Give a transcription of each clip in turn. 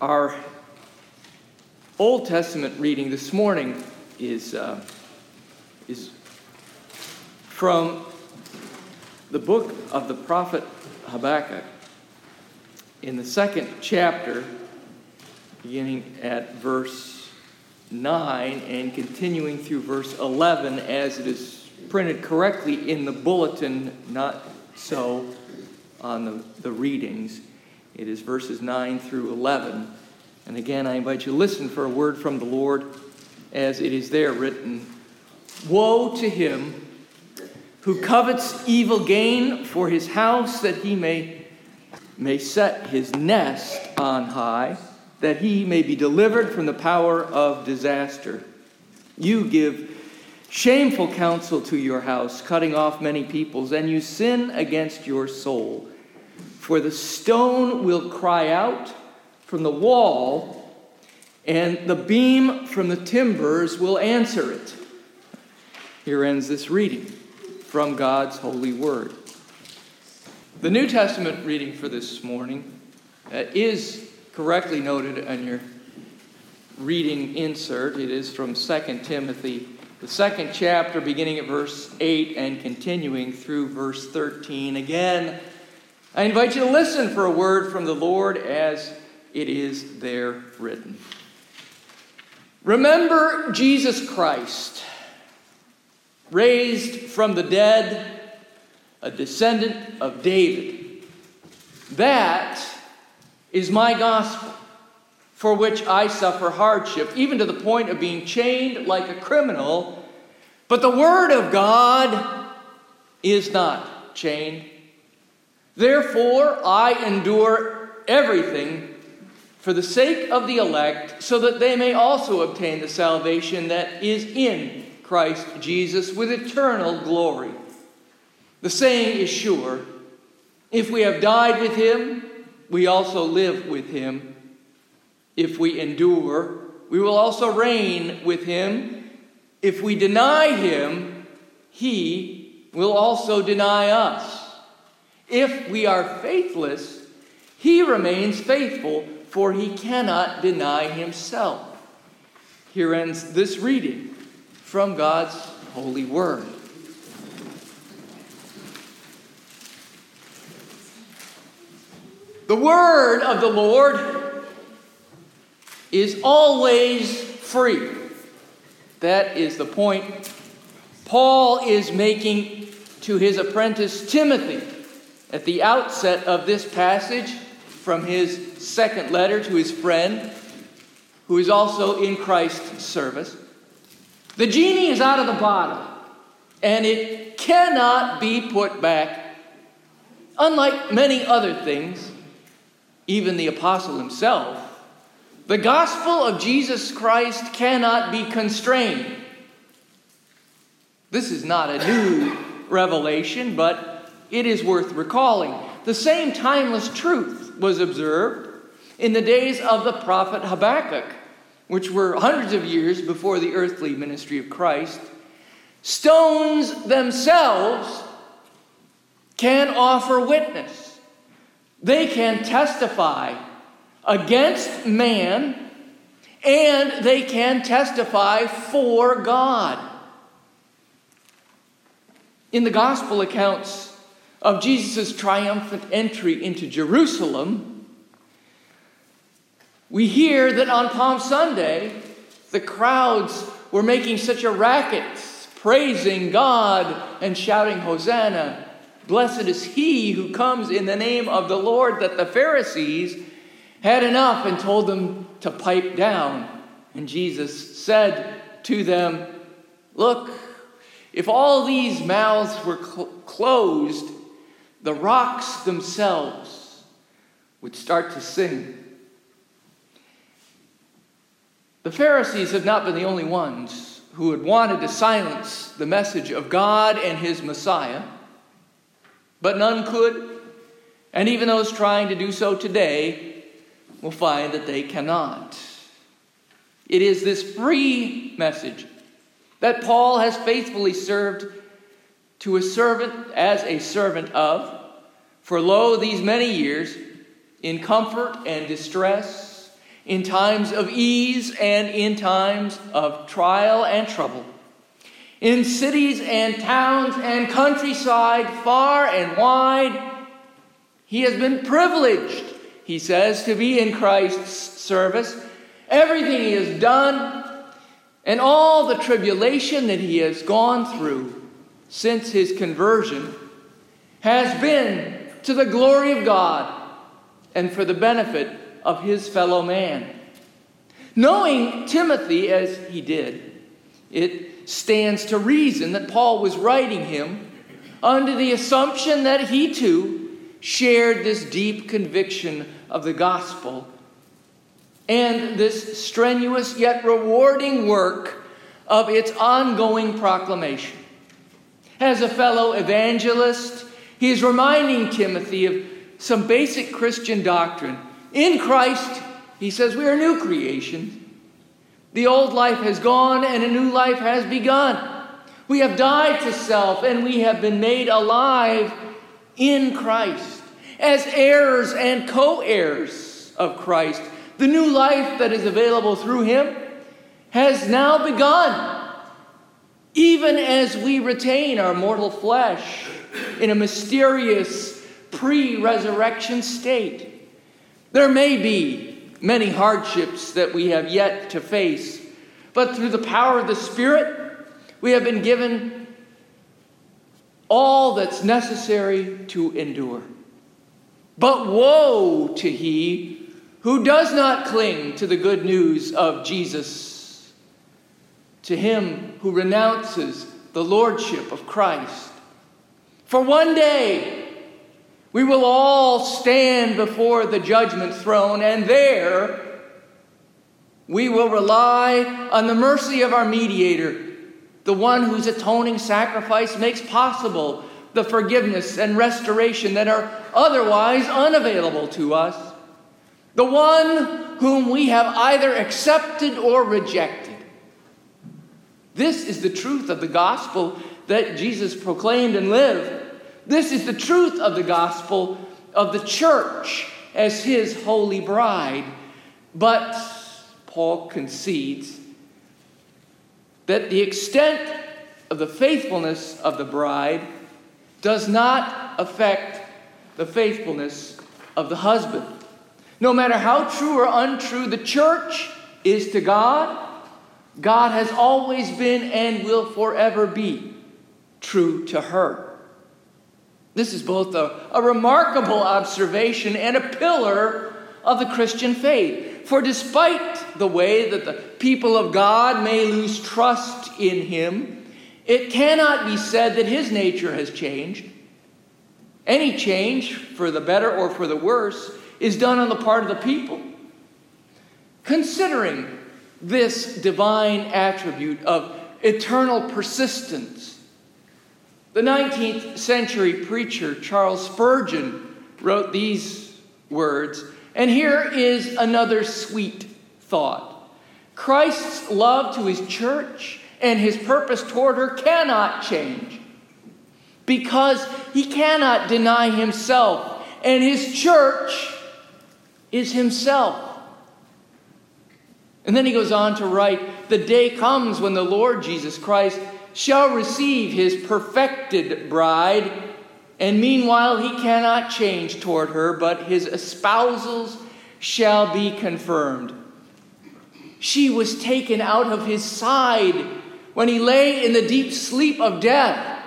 Our Old Testament reading this morning is, uh, is from the book of the prophet Habakkuk. In the second chapter, beginning at verse 9 and continuing through verse 11, as it is printed correctly in the bulletin, not so on the, the readings. It is verses 9 through 11. And again, I invite you to listen for a word from the Lord as it is there written Woe to him who covets evil gain for his house that he may, may set his nest on high, that he may be delivered from the power of disaster. You give shameful counsel to your house, cutting off many peoples, and you sin against your soul. For the stone will cry out from the wall, and the beam from the timbers will answer it. Here ends this reading from God's holy word. The New Testament reading for this morning uh, is correctly noted on your reading insert. It is from 2 Timothy, the second chapter, beginning at verse 8 and continuing through verse 13. Again, I invite you to listen for a word from the Lord as it is there written. Remember Jesus Christ, raised from the dead, a descendant of David. That is my gospel, for which I suffer hardship, even to the point of being chained like a criminal. But the Word of God is not chained. Therefore, I endure everything for the sake of the elect, so that they may also obtain the salvation that is in Christ Jesus with eternal glory. The saying is sure if we have died with him, we also live with him. If we endure, we will also reign with him. If we deny him, he will also deny us. If we are faithless, he remains faithful, for he cannot deny himself. Here ends this reading from God's holy word. The word of the Lord is always free. That is the point Paul is making to his apprentice Timothy at the outset of this passage from his second letter to his friend, who is also in Christ's service. The genie is out of the bottle, and it cannot be put back. Unlike many other things, even the apostle himself, the gospel of Jesus Christ cannot be constrained. This is not a new revelation, but it is worth recalling. The same timeless truth was observed in the days of the prophet Habakkuk, which were hundreds of years before the earthly ministry of Christ. Stones themselves can offer witness, they can testify against man, and they can testify for God. In the gospel accounts of Jesus' triumphant entry into Jerusalem, we hear that on Palm Sunday, the crowds were making such a racket, praising God and shouting, Hosanna! Blessed is he who comes in the name of the Lord, that the Pharisees had enough and told them to pipe down. And Jesus said to them, Look, if all these mouths were cl- closed, the rocks themselves would start to sing. The Pharisees have not been the only ones who had wanted to silence the message of God and his Messiah, but none could. And even those trying to do so today will find that they cannot. It is this free message that Paul has faithfully served to a servant as a servant of, for lo, these many years, in comfort and distress, in times of ease and in times of trial and trouble. In cities and towns and countryside, far and wide, he has been privileged, he says, to be in Christ's service. Everything he has done and all the tribulation that he has gone through since his conversion has been to the glory of God and for the benefit of his fellow man. Knowing Timothy as he did, it stands to reason that Paul was writing him under the assumption that he too shared this deep conviction of the gospel and this strenuous yet rewarding work of its ongoing proclamation. As a fellow evangelist, he is reminding Timothy of some basic Christian doctrine. In Christ, he says, we are new creations. The old life has gone and a new life has begun. We have died to self and we have been made alive in Christ as heirs and co heirs of Christ the new life that is available through him has now begun, even as we retain our mortal flesh in a mysterious pre resurrection state. There may be many hardships that we have yet to face, but through the power of the Spirit, we have been given all that's necessary to endure. But woe to he who does not cling to the good news of Jesus, to him who renounces the lordship of Christ. For one day, we will all stand before the judgment throne, and there we will rely on the mercy of our mediator, the one whose atoning sacrifice makes possible the forgiveness and restoration that are otherwise unavailable to us the one whom we have either accepted or rejected. This is the truth of the gospel that Jesus proclaimed and lived. This is the truth of the gospel of the church as his holy bride. But Paul concedes that the extent of the faithfulness of the bride does not affect the faithfulness of the husband. No matter how true or untrue the church is to God, God has always been and will forever be true to her. This is both a, a remarkable observation and a pillar of the Christian faith. For despite the way that the people of God may lose trust in Him, it cannot be said that His nature has changed. Any change, for the better or for the worse, is done on the part of the people. Considering this divine attribute of eternal persistence, the 19th century preacher Charles Spurgeon wrote these words, and here is another sweet thought. Christ's love to his church and his purpose toward her cannot change because he cannot deny himself and his church is himself. And then he goes on to write The day comes when the Lord Jesus Christ shall receive his perfected bride, and meanwhile he cannot change toward her, but his espousals shall be confirmed. She was taken out of his side when he lay in the deep sleep of death,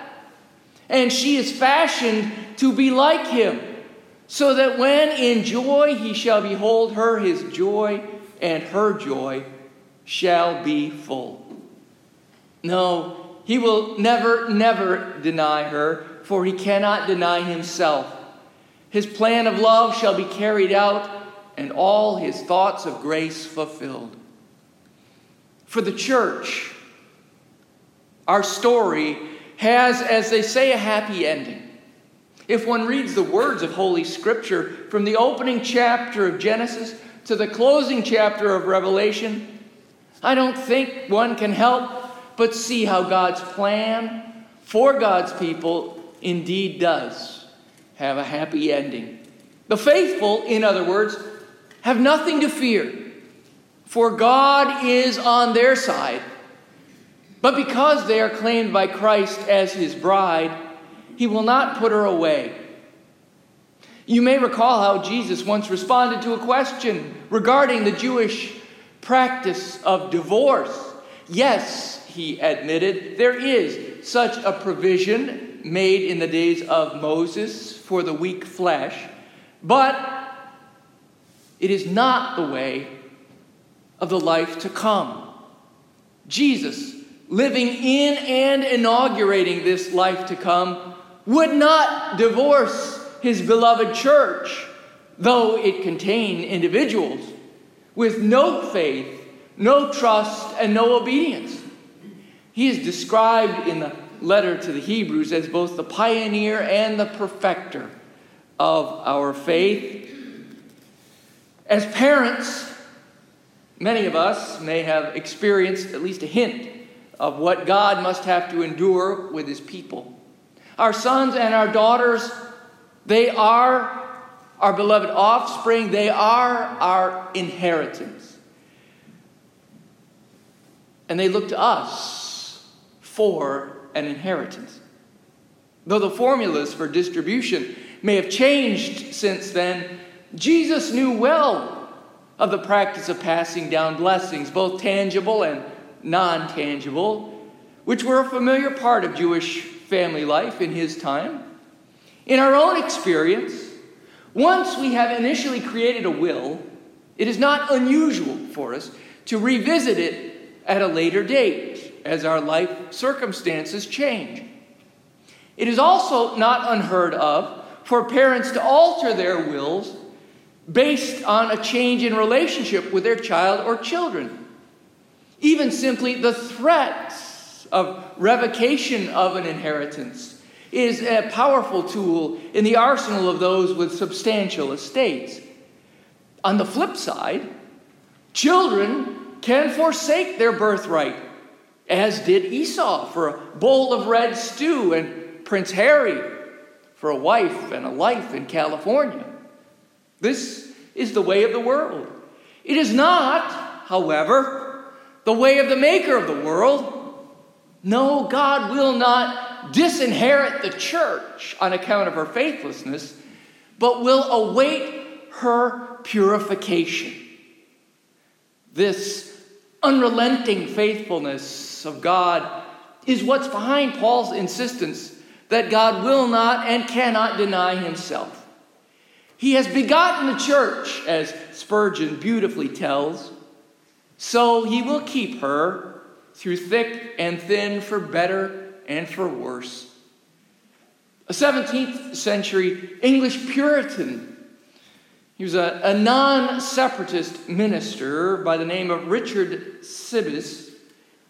and she is fashioned to be like him so that when in joy he shall behold her, his joy and her joy shall be full. No, he will never, never deny her, for he cannot deny himself. His plan of love shall be carried out, and all his thoughts of grace fulfilled. For the church, our story has, as they say, a happy ending. If one reads the words of Holy Scripture from the opening chapter of Genesis to the closing chapter of Revelation, I don't think one can help but see how God's plan for God's people indeed does have a happy ending. The faithful, in other words, have nothing to fear For God is on their side. But because they are claimed by Christ as his bride, he will not put her away. You may recall how Jesus once responded to a question regarding the Jewish practice of divorce. Yes, he admitted, there is such a provision made in the days of Moses for the weak flesh, but it is not the way of the life to come. Jesus, living in and inaugurating this life to come, would not divorce his beloved church, though it contained individuals with no faith, no trust, and no obedience. He is described in the letter to the Hebrews as both the pioneer and the perfecter of our faith. As parents, many of us may have experienced at least a hint of what God must have to endure with his people. Our sons and our daughters, they are our beloved offspring, they are our inheritance. And they look to us for an inheritance. Though the formulas for distribution may have changed since then, Jesus knew well of the practice of passing down blessings, both tangible and non tangible, which were a familiar part of Jewish family life in his time. In our own experience, once we have initially created a will, it is not unusual for us to revisit it at a later date as our life circumstances change. It is also not unheard of for parents to alter their wills based on a change in relationship with their child or children. Even simply the threats of revocation of an inheritance is a powerful tool in the arsenal of those with substantial estates. On the flip side, children can forsake their birthright, as did Esau for a bowl of red stew and Prince Harry for a wife and a life in California. This is the way of the world. It is not, however, the way of the maker of the world. No, God will not disinherit the church on account of her faithlessness, but will await her purification. This unrelenting faithfulness of God is what's behind Paul's insistence that God will not and cannot deny himself. He has begotten the church, as Spurgeon beautifully tells. So he will keep her through thick and thin, for better and for worse. A 17th century English Puritan. He was a, a non separatist minister by the name of Richard Sibbes,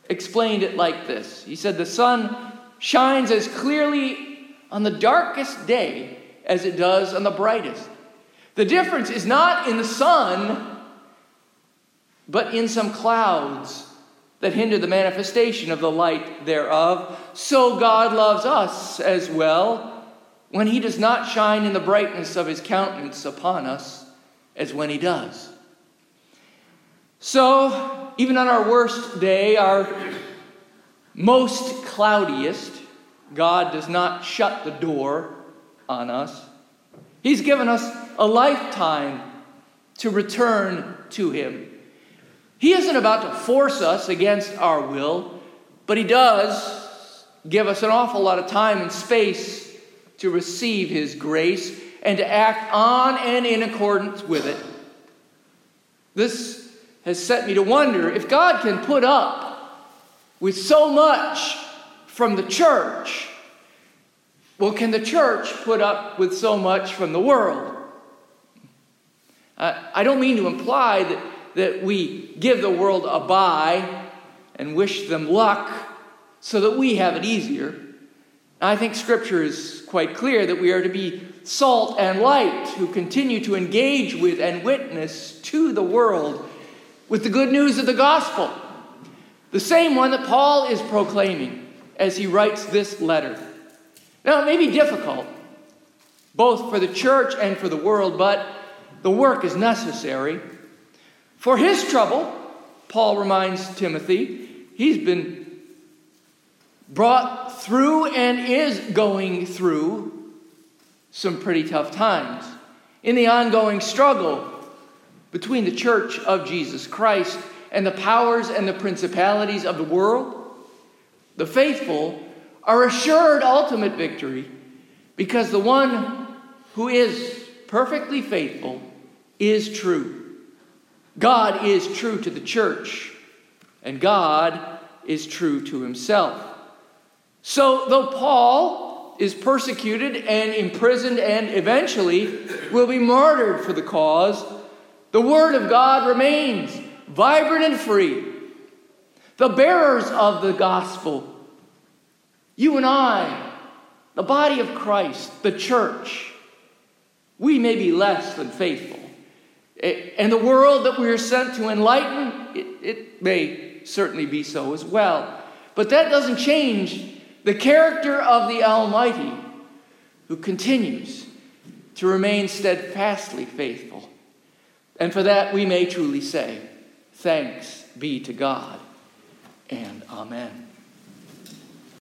explained it like this He said, The sun shines as clearly on the darkest day as it does on the brightest. The difference is not in the sun but in some clouds that hinder the manifestation of the light thereof. So God loves us as well when he does not shine in the brightness of his countenance upon us as when he does. So, even on our worst day, our most cloudiest, God does not shut the door on us. He's given us a lifetime to return to Him. He isn't about to force us against our will, but He does give us an awful lot of time and space to receive His grace and to act on and in accordance with it. This has set me to wonder if God can put up with so much from the church, well, can the church put up with so much from the world? Uh, I don't mean to imply that that we give the world a bye and wish them luck so that we have it easier. I think Scripture is quite clear that we are to be salt and light who continue to engage with and witness to the world with the good news of the gospel. The same one that Paul is proclaiming as he writes this letter. Now, it may be difficult, both for the church and for the world, but the work is necessary. For his trouble Paul reminds Timothy, he's been brought through and is going through some pretty tough times in the ongoing struggle between the church of Jesus Christ and the powers and the principalities of the world. The faithful are assured ultimate victory because the one who is perfectly faithful is true. God is true to the church, and God is true to himself. So, though Paul is persecuted and imprisoned and eventually will be martyred for the cause, the Word of God remains vibrant and free. The bearers of the gospel, you and I, the body of Christ, the church, we may be less than faithful. And the world that we are sent to enlighten, it, it may certainly be so as well. But that doesn't change the character of the Almighty who continues to remain steadfastly faithful. And for that we may truly say, Thanks be to God, and Amen.